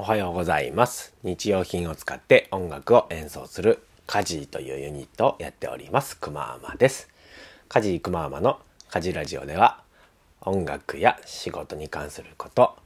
おはようございます。日用品を使って音楽を演奏するカジーというユニットをやっております。くまーまです。カジーくまーまのカジラジオでは音楽や仕事に関すること、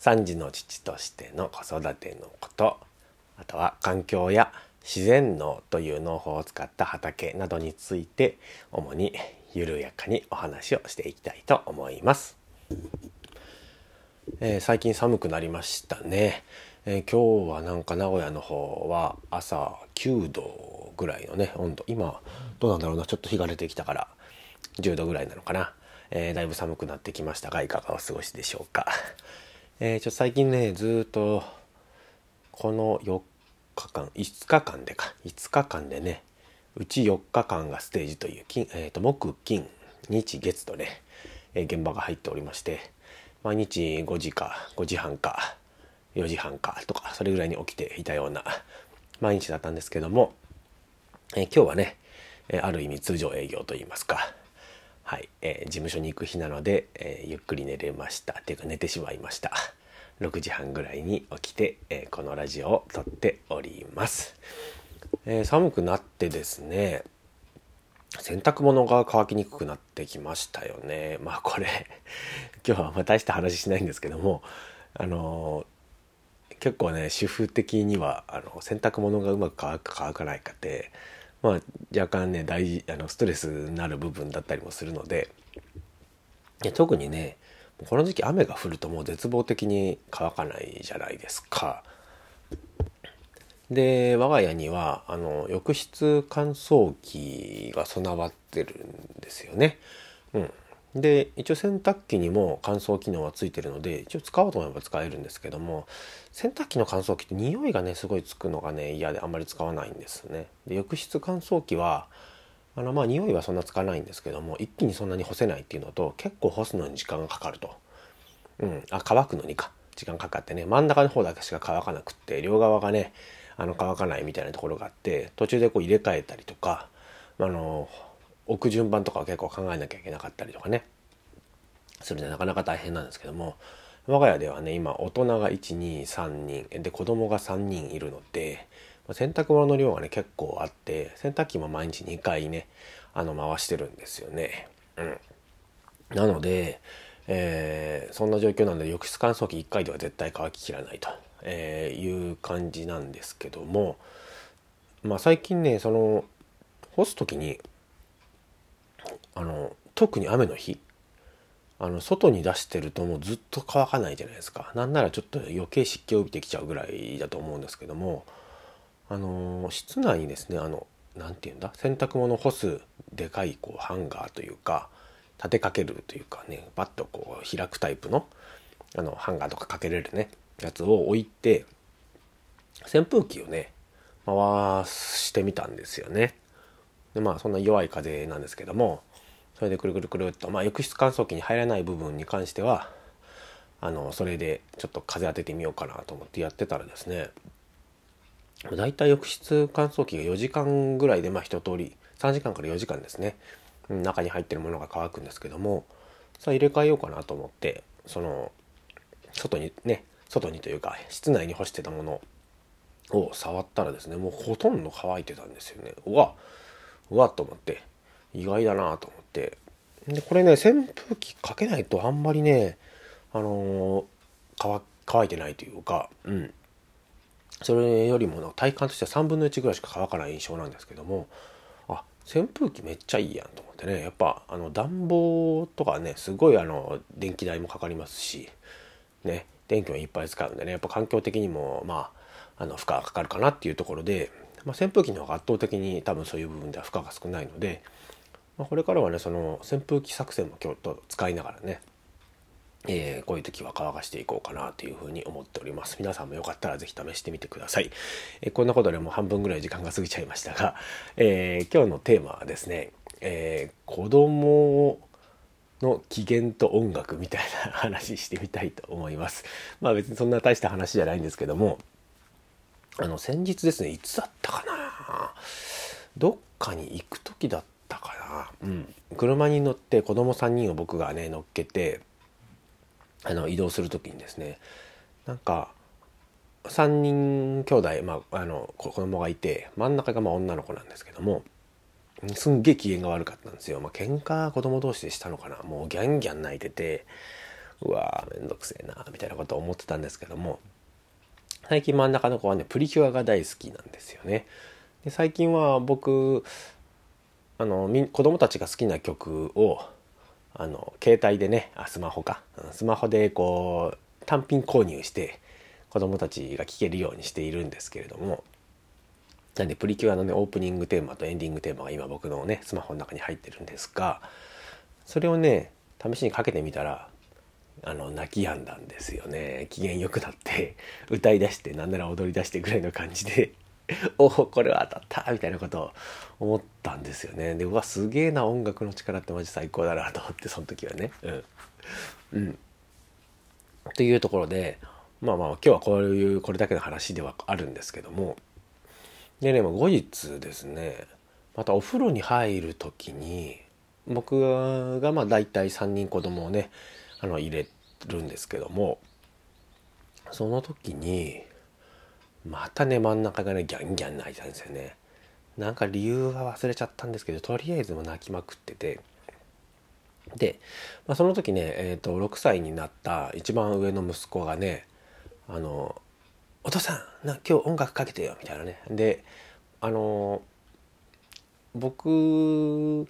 3児の父としての子育てのこと、あとは環境や自然農という農法を使った畑などについて主に緩やかにお話をしていきたいと思います。えー最近寒くなりましたね、えー今日はなんか名古屋の方は朝9度ぐらいのね温度。今どうなんだろうな。ちょっと日が出てきたから10度ぐらいなのかな、えーだいぶ寒くなってきました。がいかがお過ごしでしょうか、えちょっと最近ねずっとこの4日間5日間でか。5日間でねうち4日間がステージという金、えー、と木金日月とね、え現場が入っておりまして毎日5時か5時半か4時半かとかそれぐらいに起きていたような毎日だったんですけども、えー今日はね、えーある意味通常営業といいますかはい、えー事務所に行く日なので、えゆっくり寝れました。っていうか寝てしまいました。6時半ぐらいに起きて、えこのラジオを撮っております、え寒くなってですね洗濯物が乾きにくくなってきましたよね まあこれ今日はあんま大した話しないんですけどもあのー結構ね主婦的にはあの洗濯物がうまく乾くか乾かないかってまあ若干ね大事あのストレスになる部分だったりもするのでい特にねこの時期雨が降るともう絶望的に乾かないじゃないですか。で我が家にはあの浴室乾燥機が備わってるんですよね。うん、で一応洗濯機にも乾燥機能はついてるので一応使おうと思えば使えるんですけども洗濯機の乾燥機って匂いがねすごいつくのがね嫌であんまり使わないんですね。で浴室乾燥機はあのまあ匂いはそんなつかないんですけども一気にそんなに干せないっていうのと結構干すのに時間がかかると。うん、あ乾くのにか時間かかってね真ん中の方だけしか乾かなくって両側がねあの乾かないみたいなところがあって途中でこう入れ替えたりとかあの置く順番とかは結構考えなきゃいけなかったりとかね。それでなかなか大変なんですけども我が家ではね今大人が123人で子供が3人いるので洗濯物の量がね結構あって洗濯機も毎日2回ねあの回してるんですよね。うん、なので、えーそんな状況なんで浴室乾燥機1回では絶対乾ききらないと、えーいう感じなんですけどもまあ最近ねその干す時にあの特に雨の日あの外に出してるともうずっと乾かないじゃないですか。なんならちょっと余計湿気を帯びてきちゃうぐらいだと思うんですけどもあの室内にですねあのなんて言うんだ？洗濯物干すでかいこうハンガーというか立てかけるというかねバッとこう開くタイプのあのハンガーとかかけれるねやつを置いて扇風機をね回してみたんですよね。でまあそんな弱い風なんですけどもそれでくるくるくるっと、まあ、浴室乾燥機に入らない部分に関してはあのそれでちょっと風当ててみようかなと思ってやってたらですねだいたい浴室乾燥機が4時間ぐらいでまあ一通り3時間から4時間ですね中に入ってるものが乾くんですけどもさあ入れ替えようかなと思ってその外にね外にというか室内に干してたものを触ったらですねもうほとんど乾いてたんですよね。うわうわっと思って意外だなと思って。でこれね扇風機かけないとあんまりねあのー乾いてないというかうん。それよりも体感としては3分の1ぐらいしか乾かない印象なんですけどもあ扇風機めっちゃいいやんと思ってね。やっぱあの暖房とかねすごいあの電気代もかかりますしね。電気もいっぱい使うんでねやっぱ環境的にもまああの負荷がかかるかなっていうところで、まあ、扇風機の方が圧倒的に多分そういう部分では負荷が少ないので、まあ、これからはねその扇風機作戦も今日と使いながらねえーこういう時は乾かしていこうかなというふうに思っております。皆さんもよかったらぜひ試してみてください。えーこんなことでもう半分ぐらい時間が過ぎちゃいましたが、えー今日のテーマはですね、えー子供をの機嫌と音楽みたいな話してみたいと思います。まあ別にそんな大した話じゃないんですけども、あの先日ですね、いつだったかな？どっかに行く時だったかな？うん。車に乗って子供3人を僕がね、乗っけて、あの移動する時にですねなんか3人兄弟、まあ、あの子供がいて真ん中がまあ女の子なんですけどもすんげえ機嫌が悪かったんですよ。まあ、喧嘩子供同士でしたのかなもうギャンギャン泣いててうわーめんどくせえなみたいなことを思ってたんですけども最近真ん中の子はねプリキュアが大好きなんですよね。で最近は僕あの子供たちが好きな曲をあの携帯でねあスマホかスマホでこう単品購入して子供たちが聴けるようにしているんですけれどもなんでプリキュアのねオープニングテーマとエンディングテーマが今僕のねスマホの中に入ってるんですがそれをね試しにかけてみたらあの泣き止んだんですよね。機嫌良くなって 歌い出してなんなら踊り出してぐらいの感じで おおこれは当たったみたいなことを思ったんですよね。でうわすげえな音楽の力ってマジ最高だなと思ってその時はね。うん。うん。というところでまあまあ今日はこういうこれだけの話ではあるんですけどもでね後日ですねまたお風呂に入る時に僕がまあ大体3人子供をねあの入れるんですけどもその時にまたね真ん中がねギャンギャン泣いたんですよね。なんか理由は忘れちゃったんですけどとりあえずも泣きまくってて。で、まあ、その時ね、えーと、6歳になった一番上の息子がね「あのお父さんな今日音楽かけてよ」みたいなね。であの僕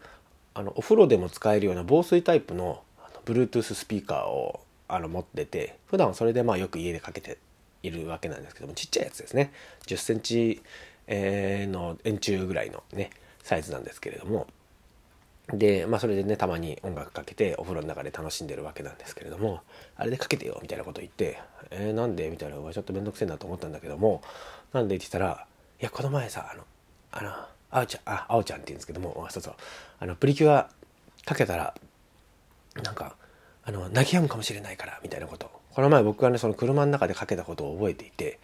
あのお風呂でも使えるような防水タイプの Bluetooth スピーカーをあの持ってて普段それでまあよく家でかけているわけなんですけどもちっちゃいやつですね。1 0センチ、の円柱ぐらいのねサイズなんですけれども。でまあそれでねたまに音楽かけてお風呂の中で楽しんでるわけなんですけれどもあれでかけてよみたいなこと言って「えー、なんで?」みたいなのがちょっと面倒くせえなと思ったんだけどもなんでって言ったら「いやこの前さあのあのあおちゃんああおちゃんって言うんですけどもそうそうあのプリキュアかけたらなんかあの泣き止むかもしれないからみたいなことこの前僕がねその車の中でかけたことを覚えていて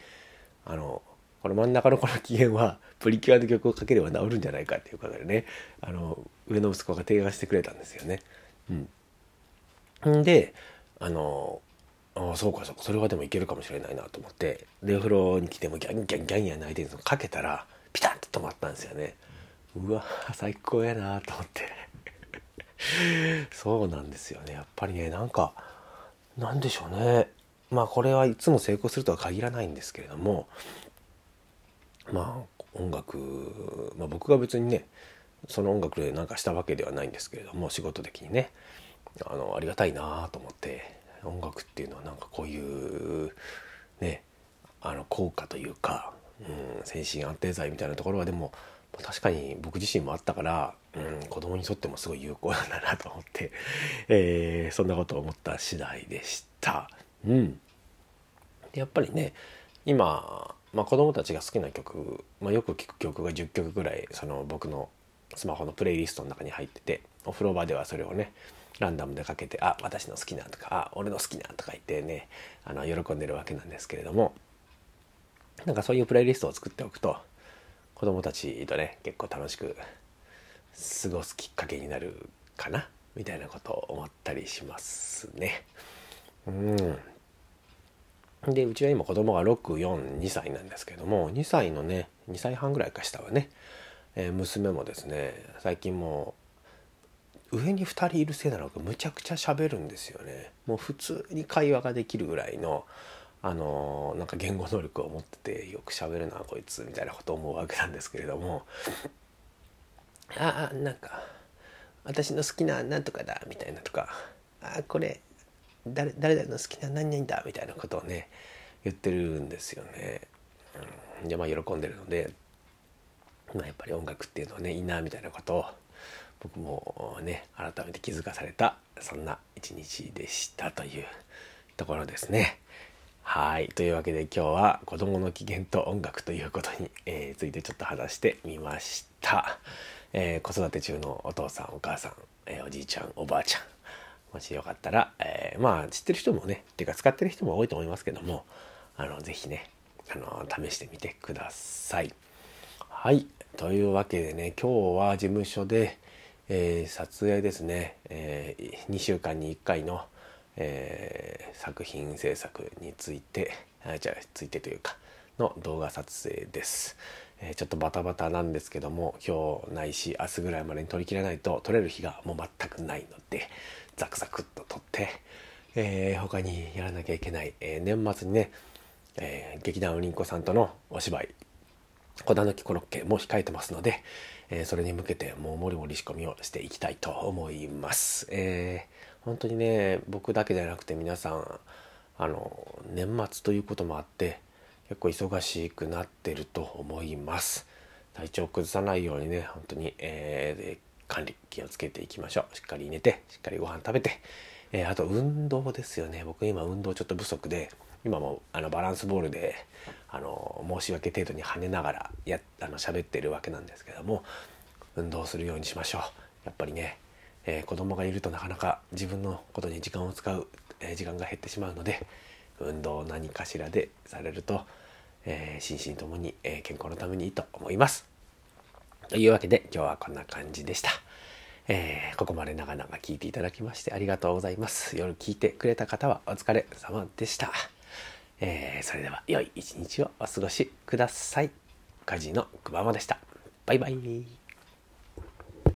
あのこの真ん中のこの機嫌はプリキュアの曲をかければ治るんじゃないかっていうことでね。あの上の息子が提案してくれたんですよね。うん、であのああそうかそうか。それはでもいけるかもしれないなと思って。でお風呂に来てもギャンギャンギャンギャン泣いてるのかけたらピタッと止まったんですよね。うわ最高やなと思って。そうなんですよね。やっぱりねなんかなんでしょうね。まあこれはいつも成功するとは限らないんですけれどもまあ音楽、まあ、僕が別にねその音楽で何かしたわけではないんですけれども仕事的にねあのありがたいなと思って音楽っていうのはなんかこういうねあの効果というか、うん、精神安定剤みたいなところはでも確かに僕自身もあったから、うん、子供にとってもすごい有効なんだなと思って、えー、そんなことを思った次第でした。うん、でやっぱりね今、まあ、子供たちが好きな曲、まあ、よく聴く曲が10曲ぐらいその僕のスマホのプレイリストの中に入っててお風呂場ではそれをねランダムでかけて「あ私の好きな」とか「あ俺の好きな」とか言ってねあの喜んでるわけなんですけれどもなんかそういうプレイリストを作っておくと子供たちとね結構楽しく過ごすきっかけになるかなみたいなことを思ったりしますね。うんでうちは今子供が642歳なんですけども2歳のね2歳半ぐらいか下はね、えー、娘もですね最近もう上に2人いるせいなのかむちゃくちゃ喋るんですよね。もう普通に会話ができるぐらいのあのなんか言語能力を持っててよく喋るなこいつみたいなことを思うわけなんですけれども。ああなんか私の好きななんとかだみたいなとか。あこれ誰誰々の好きな何々だみたいなことをね言ってるんですよね。うん、でまあ喜んでるので、まあ、やっぱり音楽っていうのはねいいなみたいなことを僕もね改めて気づかされたそんな一日でしたというところですね。はい。というわけで今日は子供の機嫌と音楽ということに、えー、ついてちょっと話してみました。えー、子育て中のお父さん、お母さん、えー、おじいちゃん、おばあちゃん。もしよかったら、えまあ知ってる人もね、っていうか使ってる人も多いと思いますけども、あの、ぜひね、あの、試してみてください。はい。というわけでね、今日は事務所で、え撮影ですね、え2週間に1回の、えー、作品制作について、じゃあついてというかの動画撮影です、え、ちょっとバタバタなんですけども今日ないし明日ぐらいまでに撮りきれないと撮れる日がもう全くないのでザクザクっと撮って、えー、他にやらなきゃいけない、えー、年末にね、えー、劇団ウリンコさんとのお芝居「小田抜きコロッケ」も控えてますので、えー、それに向けてもうもりもり仕込みをしていきたいと思います。えー、本当にね僕だけじゃなくて皆さんあの年末ということもあって結構忙しくなってると思います体調を崩さないようにね本当に、えー、管理気をつけていきましょう。しっかり寝てしっかりご飯食べて、えー、あと運動ですよね。僕今運動ちょっと不足で今もあのバランスボールであの申し訳程度に跳ねながらやあの喋ってるわけなんですけども運動するようにしましょう。やっぱりね、えー、子供がいるとなかなか自分のことに時間を使う、えー、時間が減ってしまうので運動を何かしらでされるとえー、心身ともに、えー、健康のためにいいと思います。というわけで今日はこんな感じでした。えー、ここまで長々聞いていただきましてありがとうございます。夜聞いてくれた方はお疲れ様でした。えー、それでは良い一日をお過ごしください。家事のくばまでした。バイバイ。